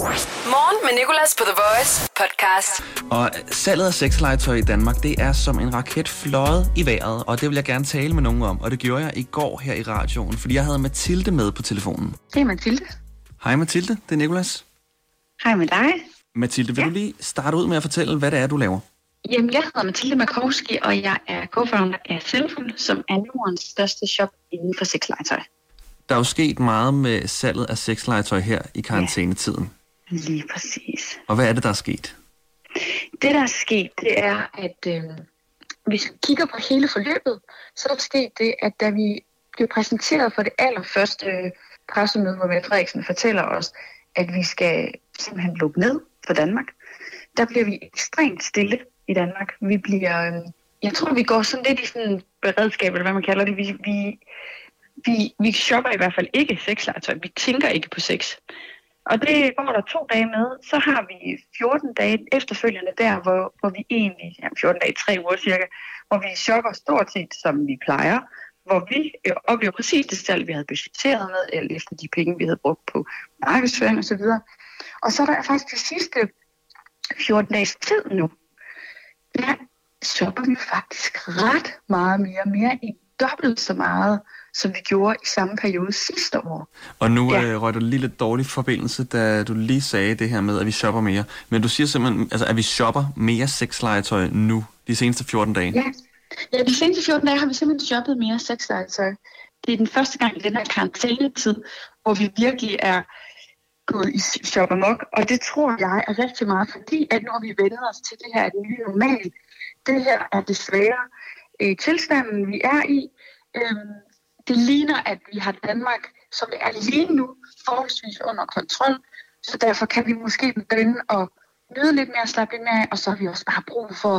Morgen med Nicolas på The Voice podcast. Og salget af sexlegetøj i Danmark, det er som en raket fløjet i vejret, og det vil jeg gerne tale med nogen om. Og det gjorde jeg i går her i radioen, fordi jeg havde Mathilde med på telefonen. Det er Mathilde. Hej Mathilde, det er Nikolas. Hej med dig. Mathilde, vil ja. du lige starte ud med at fortælle, hvad det er, du laver? Jamen, jeg hedder Mathilde Markowski, og jeg er co-founder af Selful, som er Nordens største shop inden for sexlegetøj. Der er jo sket meget med salget af sexlegetøj her i karantænetiden. Lige præcis. Og hvad er det, der er sket? Det, der er sket, det er, at øh, hvis vi kigger på hele forløbet, så er der sket det, at da vi blev præsenteret for det allerførste øh, pressemøde, hvor Mette Frederiksen fortæller os, at vi skal simpelthen lukke ned for Danmark, der bliver vi ekstremt stille i Danmark. Vi bliver, øh, jeg tror, vi går sådan lidt i sådan beredskab, eller hvad man kalder det. Vi, vi, vi, vi shopper i hvert fald ikke sexlegetøj. Vi tænker ikke på sex. Og det går der to dage med. Så har vi 14 dage efterfølgende der, hvor, hvor vi egentlig, ja, 14 dage, tre uger cirka, hvor vi shopper stort set, som vi plejer. Hvor vi øh, oplever præcis det salg, vi havde budgetteret med, eller efter de penge, vi havde brugt på markedsføring osv. Og, så videre. og så er der faktisk de sidste 14 dages tid nu, der shopper vi faktisk ret meget mere, mere end dobbelt så meget, som vi gjorde i samme periode sidste år. Og nu ja. øh, røg du lige lidt dårlig forbindelse, da du lige sagde det her med, at vi shopper mere. Men du siger simpelthen, altså, at vi shopper mere sexlegetøj nu, de seneste 14 dage. Ja. ja, de seneste 14 dage har vi simpelthen shoppet mere sexlegetøj. Det er den første gang i den her karantænetid, hvor vi virkelig er gået i shop amok. Og det tror jeg er rigtig meget, fordi at når vi vender os til det her er nye normal, det her er desværre øh, tilstanden, vi er i. Øh, det ligner, at vi har Danmark, som er lige nu forholdsvis under kontrol, så derfor kan vi måske begynde at nyde lidt mere, slappe lidt mere af, og så har vi også bare brug for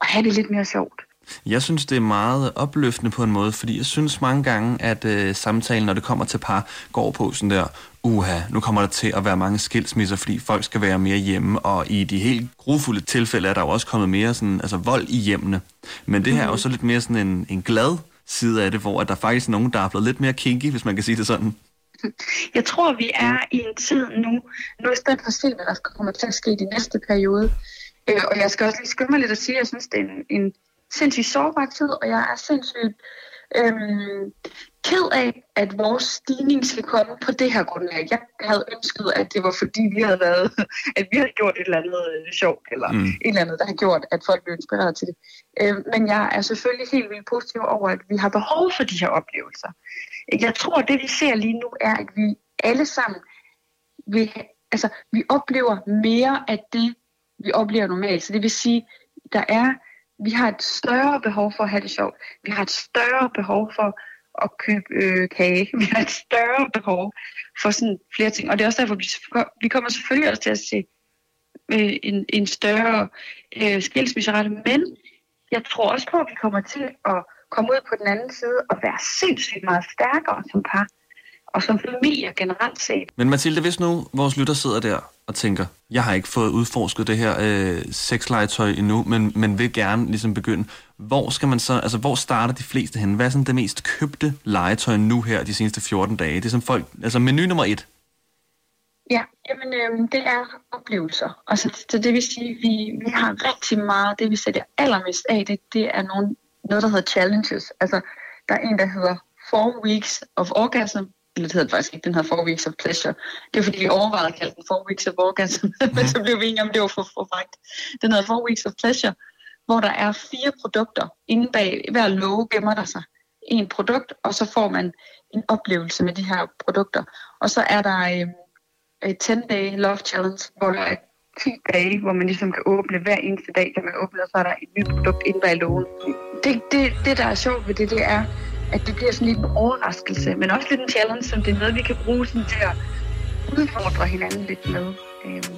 at have det lidt mere sjovt. Jeg synes, det er meget opløftende på en måde, fordi jeg synes mange gange, at øh, samtalen, når det kommer til par, går på sådan der, uha, nu kommer der til at være mange skilsmisser, fordi folk skal være mere hjemme, og i de helt grufulde tilfælde er der jo også kommet mere sådan, altså vold i hjemmene. Men det her er jo så lidt mere sådan en, en glad side af det, hvor der faktisk er nogen, der er blevet lidt mere kinky, hvis man kan sige det sådan. Jeg tror, vi er i en tid nu, nu er spændt for at se, hvad der kommer til at ske i de næste periode. Øh, og jeg skal også lige skynde mig lidt at sige, at jeg synes, det er en, en sindssygt sårbar tid, og jeg er sindssygt øhm, ked af, at vores stigning skal komme på det her grundlag. Jeg havde ønsket, at det var fordi, vi havde været, at vi havde gjort et eller andet øh, sjovt, eller mm. et eller andet, der har gjort, at folk blev inspireret til det. Øhm, men jeg er selvfølgelig helt vildt positiv over, at vi har behov for de her oplevelser. Jeg tror, det vi ser lige nu er, at vi alle sammen vil, altså, vi oplever mere af det, vi oplever normalt. Så det vil sige, der er vi har et større behov for at have det sjovt. Vi har et større behov for at købe øh, kage. Vi har et større behov for sådan flere ting. Og det er også derfor, vi, vi kommer selvfølgelig også til at se øh, en, en større øh, skilsmisserette. Men jeg tror også på, at vi kommer til at komme ud på den anden side og være sindssygt meget stærkere som par og som familie generelt set. Men Mathilde, hvis nu vores lytter sidder der og tænker, jeg har ikke fået udforsket det her øh, sexlegetøj endnu, men, men vil gerne ligesom begynde. Hvor skal man så, altså hvor starter de fleste hen? Hvad er sådan det mest købte legetøj nu her de seneste 14 dage? Det er som folk, altså menu nummer et. Ja, jamen øh, det er oplevelser. Altså, så det vil sige, vi, vi har rigtig meget, det vi sætter allermest af, det, det er nogle, noget, der hedder challenges. Altså, der er en, der hedder Four Weeks of Orgasm, det hedder faktisk ikke, den hedder Four Weeks of Pleasure. Det er fordi, vi overvejede at kalde den Four Weeks of Orgasm, men så blev vi enige om, det var for, for frækt. Den hedder Four Weeks of Pleasure, hvor der er fire produkter. Inde bag hver låge gemmer der sig en produkt, og så får man en oplevelse med de her produkter. Og så er der øh, et 10-day love challenge, hvor der er 10 dage, hvor man ligesom kan åbne hver eneste dag, kan man åbne, og så er der et nyt produkt inde bag lågen. Det, det, det, der er sjovt ved det, det er, at det bliver sådan lidt en overraskelse, men også lidt en challenge, som det er noget, vi kan bruge sådan til at udfordre hinanden lidt med. Øhm,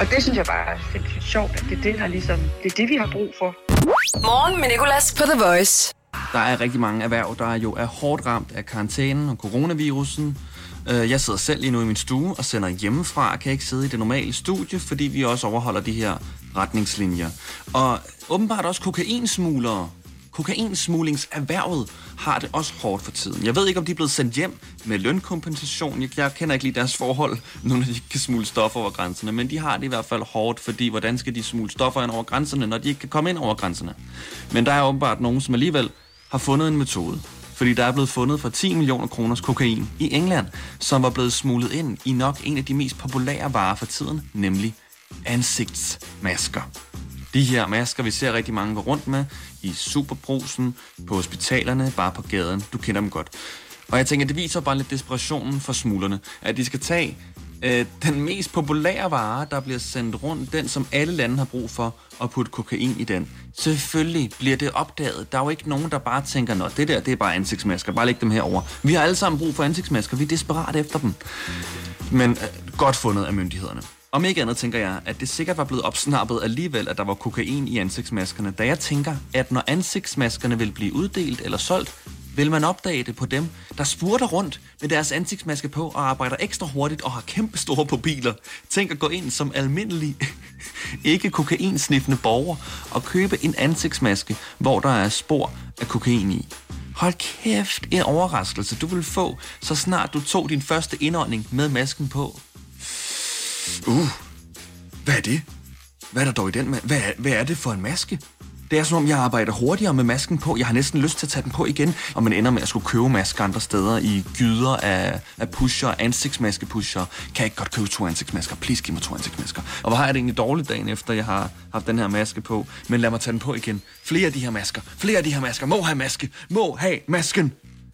og det synes jeg bare er sindssygt sjovt, at det er det, der ligesom, det er det, vi har brug for. Morgen med Nicolas på The Voice. Der er rigtig mange erhverv, der jo er hårdt ramt af karantænen og coronavirusen. Øh, jeg sidder selv lige nu i min stue og sender hjemmefra. Jeg kan ikke sidde i det normale studie, fordi vi også overholder de her retningslinjer. Og åbenbart også kokainsmuglere kokainsmuglingserhvervet har det også hårdt for tiden. Jeg ved ikke, om de er blevet sendt hjem med lønkompensation. Jeg, jeg kender ikke lige deres forhold, nu når de ikke kan smule stoffer over grænserne, men de har det i hvert fald hårdt, fordi hvordan skal de smule stoffer ind over grænserne, når de ikke kan komme ind over grænserne? Men der er åbenbart nogen, som alligevel har fundet en metode. Fordi der er blevet fundet for 10 millioner kroners kokain i England, som var blevet smuglet ind i nok en af de mest populære varer for tiden, nemlig ansigtsmasker. De her masker, vi ser rigtig mange gå rundt med i superbrusen, på hospitalerne, bare på gaden. Du kender dem godt. Og jeg tænker, det viser bare lidt desperationen for smuglerne, at de skal tage øh, den mest populære vare, der bliver sendt rundt, den som alle lande har brug for, og putte kokain i den. Selvfølgelig bliver det opdaget. Der er jo ikke nogen, der bare tænker, nå, det der, det er bare ansigtsmasker, bare læg dem herover. Vi har alle sammen brug for ansigtsmasker, vi er desperat efter dem. Men øh, godt fundet af myndighederne. Om ikke andet tænker jeg, at det sikkert var blevet opsnappet alligevel, at der var kokain i ansigtsmaskerne, da jeg tænker, at når ansigtsmaskerne vil blive uddelt eller solgt, vil man opdage det på dem, der spurter rundt med deres ansigtsmaske på og arbejder ekstra hurtigt og har kæmpe store biler. Tænk at gå ind som almindelig, ikke kokainsniffende borger og købe en ansigtsmaske, hvor der er spor af kokain i. Hold kæft, en overraskelse du vil få, så snart du tog din første indånding med masken på. Uh, hvad er det? Hvad er der dog i den? Hvad er, hvad er det for en maske? Det er som om, jeg arbejder hurtigere med masken på. Jeg har næsten lyst til at tage den på igen. Og man ender med at skulle købe masker andre steder i gyder af, af pusher, ansigtsmaskepusher. Kan jeg ikke godt købe to ansigtsmasker? Please giv mig to ansigtsmasker. Og hvor har jeg det egentlig dårligt dagen efter, jeg har haft den her maske på. Men lad mig tage den på igen. Flere af de her masker. Flere af de her masker. Må have maske. Må have masken.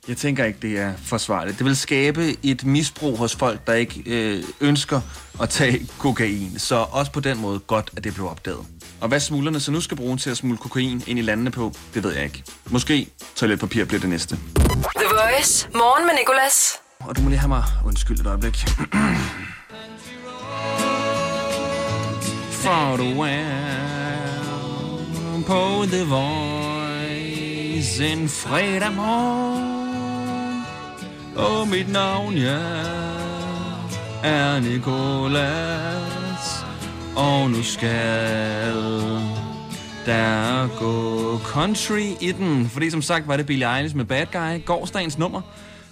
Jeg tænker ikke, det er forsvarligt. Det vil skabe et misbrug hos folk, der ikke øh, ønsker at tage kokain. Så også på den måde godt, at det blev opdaget. Og hvad smuglerne så nu skal bruge til at smule kokain ind i landene på, det ved jeg ikke. Måske toiletpapir bliver det næste. The Voice. Morgen med Nicolas. Og du må lige have mig undskyld et øjeblik. For du er på The Voice en fredag morgen. Og mit navn, ja, er Nikolas. Og nu skal der gå country i den. Fordi som sagt var det Billie Eilish med Bad Guy, gårdsdagens nummer,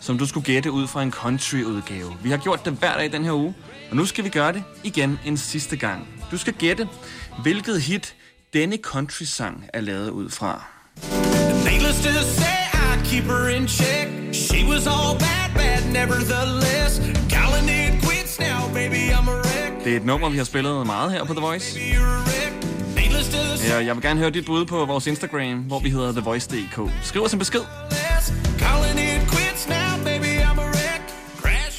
som du skulle gætte ud fra en country-udgave. Vi har gjort det hver dag den her uge, og nu skal vi gøre det igen en sidste gang. Du skal gætte, hvilket hit denne country-sang er lavet ud fra. Needless to say, I keep her in check. She was all bad, bad, nevertheless. Calling it quits now, baby, I'm a wreck. Det er et nummer, vi har spillet meget her på The Voice. Ja, jeg vil gerne høre dit bud på vores Instagram, hvor vi hedder TheVoice.dk. Skriv os en besked.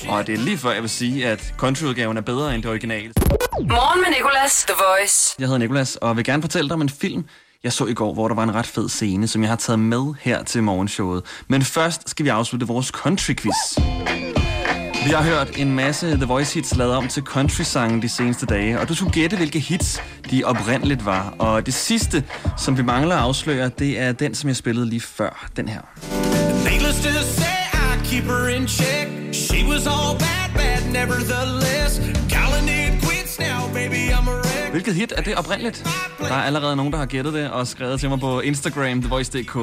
Og det er lige før, jeg vil sige, at countryudgaven er bedre end det originale. Morgen med Nicolas. The Voice. Jeg hedder Nikolas, og vil gerne fortælle dig om en film, jeg så i går, hvor der var en ret fed scene, som jeg har taget med her til morgenshowet. Men først skal vi afslutte vores country-quiz. Vi har hørt en masse The Voice hits lavet om til country-sange de seneste dage, og du skulle gætte, hvilke hits de oprindeligt var. Og det sidste, som vi mangler at afsløre, det er den, som jeg spillede lige før. Den her. Needless to say, I keep her in check. She was all bad, bad, nevertheless. Calling it quits now, baby, I'm. Hvilket hit er det oprindeligt? Der er allerede nogen, der har gættet det og skrevet til mig på Instagram, TheVoice.dk.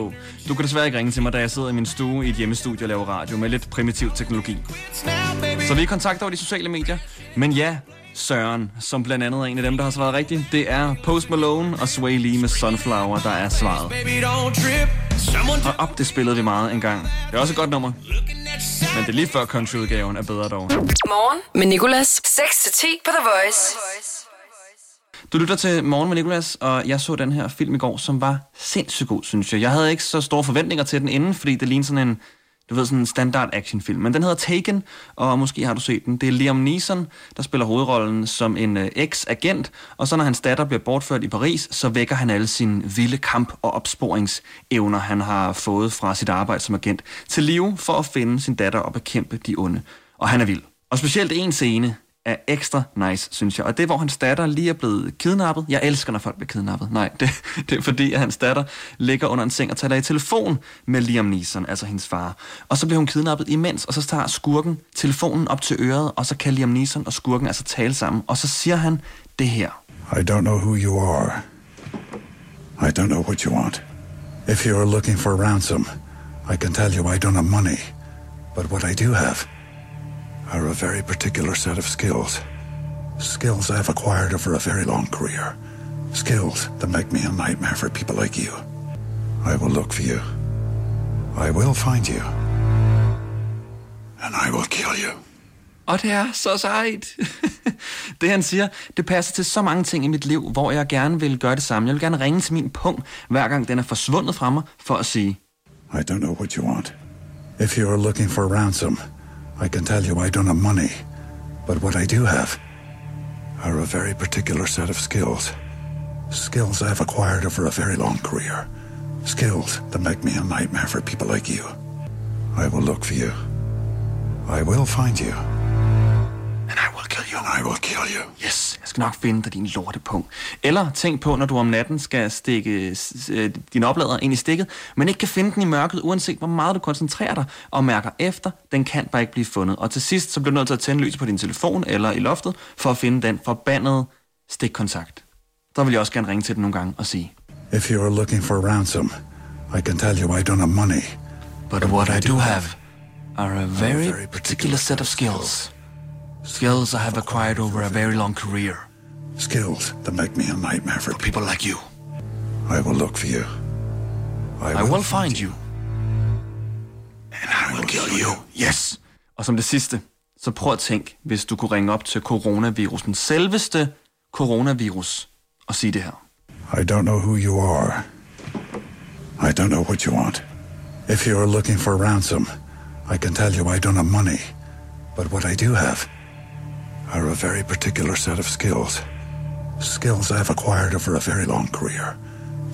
Du kan desværre ikke ringe til mig, da jeg sidder i min stue i et hjemmestudie og laver radio med lidt primitiv teknologi. Så vi er i kontakt over de sociale medier. Men ja, Søren, som blandt andet er en af dem, der har svaret rigtigt, det er Post Malone og Sway Lee med Sunflower, der er svaret. Og op, det spillede vi meget engang. Det er også et godt nummer, men det er lige før countryudgaven er bedre dog. Morgen med Nicolas. 6-10 på The Voice. Du lytter til Morgen med Nicolas, og jeg så den her film i går, som var sindssygt god, synes jeg. Jeg havde ikke så store forventninger til den inden, fordi det ligner sådan en, du ved, sådan en standard actionfilm. Men den hedder Taken, og måske har du set den. Det er Liam Neeson, der spiller hovedrollen som en øh, eks-agent, og så når hans datter bliver bortført i Paris, så vækker han alle sine vilde kamp- og opsporingsevner, han har fået fra sit arbejde som agent, til live for at finde sin datter og bekæmpe de onde. Og han er vild. Og specielt en scene, er ekstra nice, synes jeg. Og det er, hvor hans datter lige er blevet kidnappet. Jeg elsker, når folk bliver kidnappet. Nej, det, det er fordi, at hans datter ligger under en seng og taler i telefon med Liam Neeson, altså hendes far. Og så bliver hun kidnappet imens, og så tager skurken telefonen op til øret, og så kan Liam Neeson og skurken altså tale sammen. Og så siger han det her. I don't know who you are. I don't know what you want. If you are looking for ransom, I can tell you I don't have money. But what I do have are a very particular set of skills. Skills I've acquired over a very long career. Skills that make me a nightmare for people like you. I will look for you. I will find you. And I will kill you. Og det er så sejt. det han siger, det passer til så mange ting i mit liv, hvor jeg gerne vil gøre det samme. Jeg vil gerne ringe til min punkt, hver gang den er forsvundet fra mig, for at sige, I don't know what you want. If you are looking for ransom, I can tell you I don't have money. But what I do have are a very particular set of skills. Skills I've acquired over a very long career. Skills that make me a nightmare for people like you. I will look for you. I will find you. And I will kill you. And I will kill you. yes, jeg skal nok finde dig din lortepunkt. Eller tænk på, når du om natten skal stikke øh, din oplader ind i stikket, men ikke kan finde den i mørket, uanset hvor meget du koncentrerer dig og mærker efter, den kan bare ikke blive fundet. Og til sidst, så bliver du nødt til at tænde lys på din telefon eller i loftet, for at finde den forbandede stikkontakt. Der vil jeg også gerne ringe til den nogle gange og sige, If you are looking for ransom, I can tell you I don't have money. But what I do have are a very particular set of skills. Skills I have acquired over a very long career. Skills that make me a nightmare for people. People like you. I will look for you. I will find you. And I will kill you. Yes. Og som det sidste, så prøv at tænk, hvis du kunne ringe op til coronavirusen, selveste coronavirus, og sige det her. I don't know who you are. I don't know what you want. If you are looking for ransom, I can tell you I don't have money. But what I do have are a very particular set of skills. Skills I've acquired over a very long career.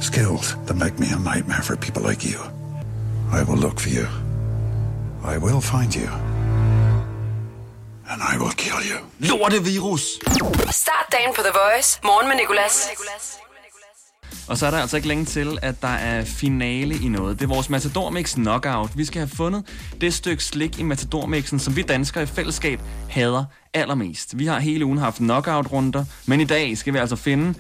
Skills that make me a nightmare for people like you. I will look for you. I will find you. And I will kill you. Lortevirus! Start dagen på The Voice. Morgen med Nicolas. Og så er der altså ikke længe til, at der er finale i noget. Det er vores Matador Mix Knockout. Vi skal have fundet det stykke slik i Matador Mixen, som vi danskere i fællesskab hader allermest. Vi har hele ugen haft knockout-runder, men i dag skal vi altså finde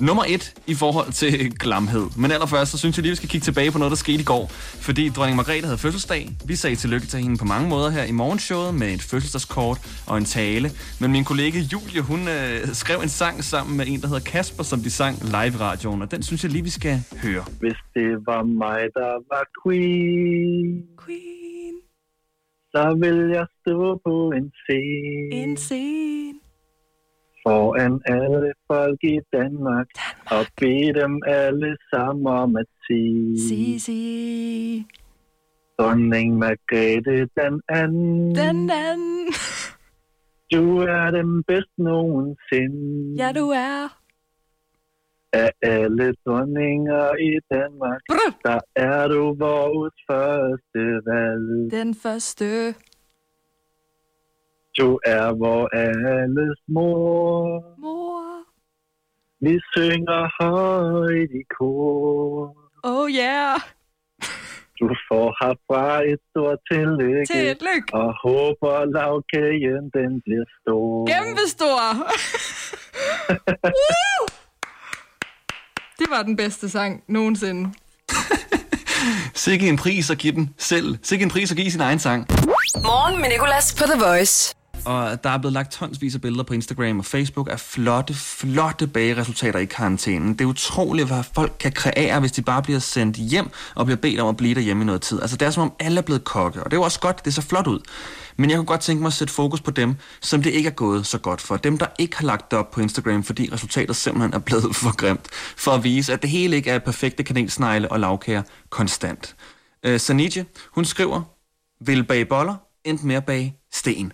nummer et i forhold til glamhed. Men allerførst, så synes jeg lige, vi skal kigge tilbage på noget, der skete i går. Fordi dronning Margrethe havde fødselsdag. Vi sagde tillykke til hende på mange måder her i morgenshowet med et fødselsdagskort og en tale. Men min kollega Julie, hun øh, skrev en sang sammen med en, der hedder Kasper, som de sang live i radioen. Og den synes jeg lige, vi skal høre. Hvis det var mig, der var queen, Queen, så vil jeg stå på en scene en scene. Foran alle folk i Danmark, og bede dem alle sammen om at sige, Sig, sig. dronning Margrethe den anden, Den anden. du er den bedste nogensinde Ja, du er. af alle dronninger i Danmark. Brr. Der er du vores første valg. Den første. Du er vor alles mor. Mor. Vi synger højt i kor. Oh yeah. Du får herfra et stort tillykke. Tillykke. Og håber lavkagen den bliver stor. Kæmpestor. Woo! Det var den bedste sang nogensinde. Sikke en pris at give den selv. Sikke en pris at give sin egen sang. Morgen med Nicolas på The Voice. Og der er blevet lagt tonsvis af billeder på Instagram og Facebook af flotte, flotte bageresultater i karantænen. Det er utroligt, hvad folk kan kreere, hvis de bare bliver sendt hjem og bliver bedt om at blive derhjemme i noget tid. Altså det er som om alle er blevet kokke, og det er jo også godt, det ser flot ud. Men jeg kunne godt tænke mig at sætte fokus på dem, som det ikke er gået så godt for. Dem, der ikke har lagt det op på Instagram, fordi resultatet simpelthen er blevet for grimt. For at vise, at det hele ikke er perfekte kanelsnegle og lavkager konstant. Øh, Sanije, hun skriver, vil bage boller, endte med at bage sten.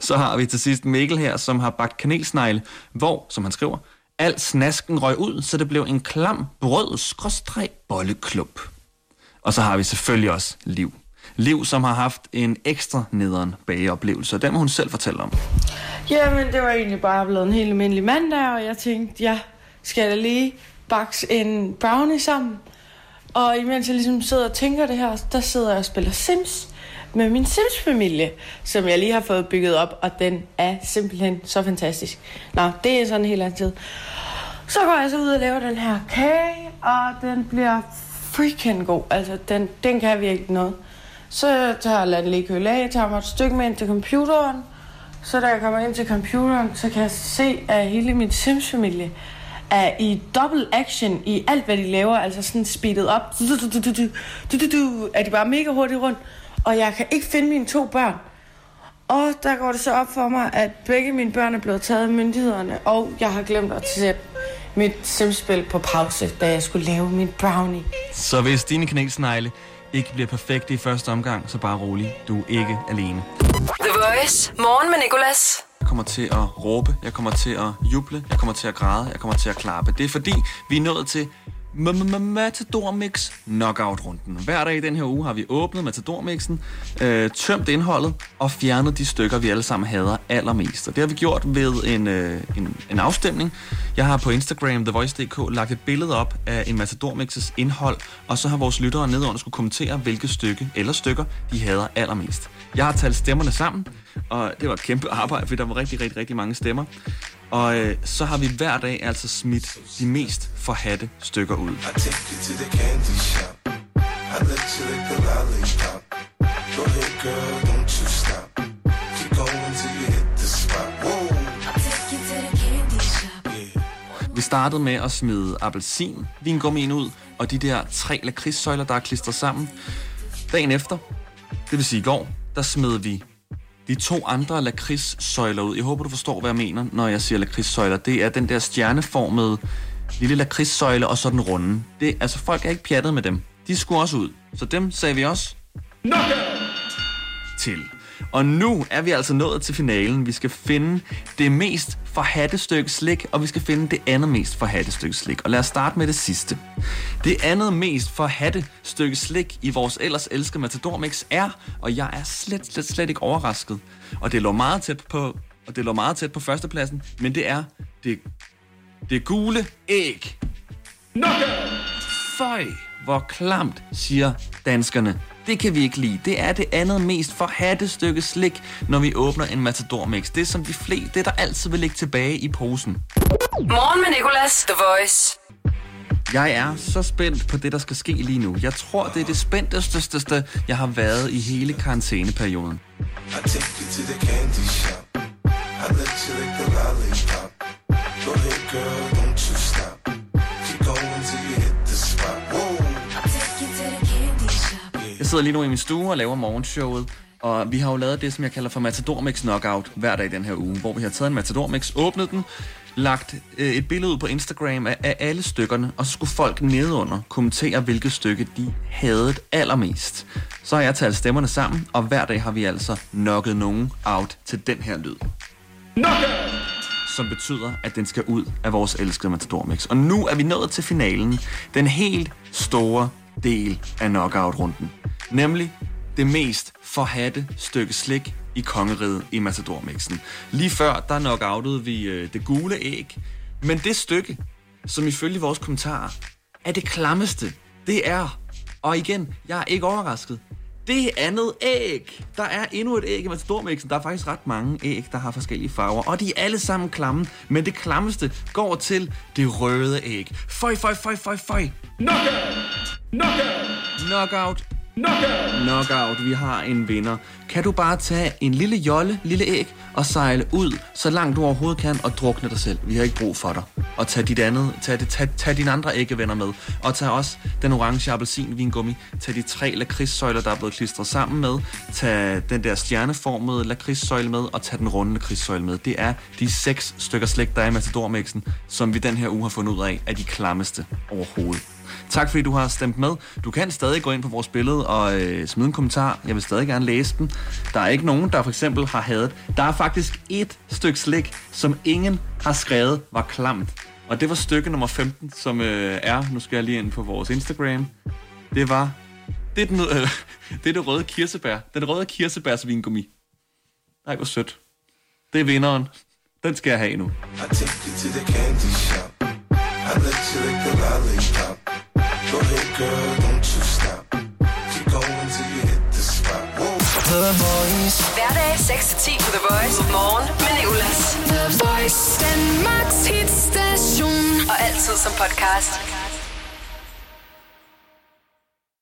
Så har vi til sidst Mikkel her, som har bagt kanelsnegle, hvor, som han skriver, al snasken røg ud, så det blev en klam brød skråstreg bolleklub. Og så har vi selvfølgelig også Liv. Liv, som har haft en ekstra nederen bageoplevelse, og den må hun selv fortælle om. Jamen, det var egentlig bare blevet en helt almindelig mandag, og jeg tænkte, jeg skal jeg lige bakse en brownie sammen. Og imens jeg ligesom sidder og tænker det her, der sidder jeg og spiller Sims med min Sims-familie, som jeg lige har fået bygget op, og den er simpelthen så fantastisk. Nå, det er sådan en helt anden tid. Så går jeg så ud og laver den her kage, og den bliver freaking god. Altså, den, den kan virkelig noget. Så tager jeg den lige køle af, tager mig et stykke med ind til computeren. Så da jeg kommer ind til computeren, så kan jeg se, at hele min Sims-familie er i double action i alt, hvad de laver. Altså sådan speedet op. Er de bare mega hurtigt rundt. Og jeg kan ikke finde mine to børn. Og der går det så op for mig, at begge mine børn er blevet taget af myndighederne, og jeg har glemt at sætte mit simspil på pause, da jeg skulle lave min brownie. Så hvis dine kanelsnegle ikke bliver perfekte i første omgang, så bare rolig. Du er ikke alene. The Voice. Morgen med Nicolas. Jeg kommer til at råbe, jeg kommer til at juble, jeg kommer til at græde, jeg kommer til at klappe. Det er fordi, vi er nået til Matador Mix Knockout-runden. Hver dag i den her uge har vi åbnet Matador Mixen, øh, tømt indholdet og fjernet de stykker, vi alle sammen hader allermest. Og det har vi gjort ved en, øh, en, en afstemning. Jeg har på Instagram, TheVoice.dk, lagt et billede op af en Matador Mixes indhold, og så har vores lyttere nedenunder skulle kommentere, hvilke stykke eller stykker de hader allermest. Jeg har talt stemmerne sammen, og det var et kæmpe arbejde, for der var rigtig, rigtig, rigtig mange stemmer. Og øh, så har vi hver dag altså smidt de mest forhatte stykker ud. Vi startede med at smide appelsin, vingummin ud, og de der tre lakridssøjler, der er klistret sammen. Dagen efter, det vil sige i går, der smed vi de to andre lakridssøjler ud. Jeg håber, du forstår, hvad jeg mener, når jeg siger lakridssøjler. Det er den der stjerneformede lille lakridssøjle, og så den runde. Det, altså, folk er ikke pjattet med dem. De skulle også ud. Så dem sagde vi også til. Og nu er vi altså nået til finalen. Vi skal finde det mest forhatte stykke slik, og vi skal finde det andet mest forhatte stykke slik. Og lad os starte med det sidste. Det andet mest forhatte stykke slik i vores ellers elskede Matador Mix er, og jeg er slet, slet, slet ikke overrasket, og det lå meget tæt på, og det lå meget tæt på førstepladsen, men det er det, det gule æg. Føj, hvor klamt, siger danskerne. Det kan vi ikke lide. Det er det andet mest forhatte stykke slik, når vi åbner en Matador Mix. Det er som de fleste, det der altid vil ligge tilbage i posen. Morgen med Nicolas. The Voice. Jeg er så spændt på det, der skal ske lige nu. Jeg tror, det er det spændteste, jeg har været i hele karantæneperioden. I take you sidder lige nu i min stue og laver morgenshowet, og vi har jo lavet det, som jeg kalder for Matador Mix Knockout hver dag i den her uge, hvor vi har taget en Matador Mix, åbnet den, lagt øh, et billede ud på Instagram af, af alle stykkerne, og så skulle folk nedenunder kommentere, hvilket stykke de havde allermest. Så har jeg talt stemmerne sammen, og hver dag har vi altså knocket nogen out til den her lyd. Som betyder, at den skal ud af vores elskede Matador Mix. Og nu er vi nået til finalen. Den helt store del af knockout-runden. Nemlig det mest forhatte stykke slik i kongeriget i Matador Mixen. Lige før, der knockoutede vi øh, det gule æg. Men det stykke, som ifølge vores kommentarer er det klammeste, det er, og igen, jeg er ikke overrasket, det andet æg. Der er endnu et æg i Matador-mixen. Der er faktisk ret mange æg, der har forskellige farver. Og de er alle sammen klamme. Men det klammeste går til det røde æg. Føj, føj, føj, føj, føj. Knockout. Knockout. Vi har en vinder. Kan du bare tage en lille jolle, lille æg, og sejle ud, så langt du overhovedet kan, og drukne dig selv. Vi har ikke brug for dig. Og tag dit andet, tag, det, tag, tag dine andre æggevenner med. Og tag også den orange appelsin vingummi. Tag de tre lakridssøjler, der er blevet klistret sammen med. Tag den der stjerneformede lakridssøjle med, og tag den runde lakridssøjle med. Det er de seks stykker slik, der er i matador som vi den her uge har fundet ud af, er de klammeste overhovedet. Tak fordi du har stemt med. Du kan stadig gå ind på vores billede og øh, smide en kommentar. Jeg vil stadig gerne læse den. Der er ikke nogen, der for eksempel har hadet. Der er faktisk et stykke slik, som ingen har skrevet var klamt. Og det var stykke nummer 15, som øh, er, nu skal jeg lige ind på vores Instagram. Det var, det er, den, øh, det, er det røde kirsebær. Den røde kirsebærsvingummi. Nej, hvor sødt. Det er vinderen. Den skal jeg have nu. I take you to the candy shop. I let you lick the lollipop. Go ahead, girl, don't you stop. Keep going till you hit the spot. Whoa. Hverdag 6-10 på The Voice. Morgen med Nicolas. The Voice, Danmarks hitstation. Og altid som podcast.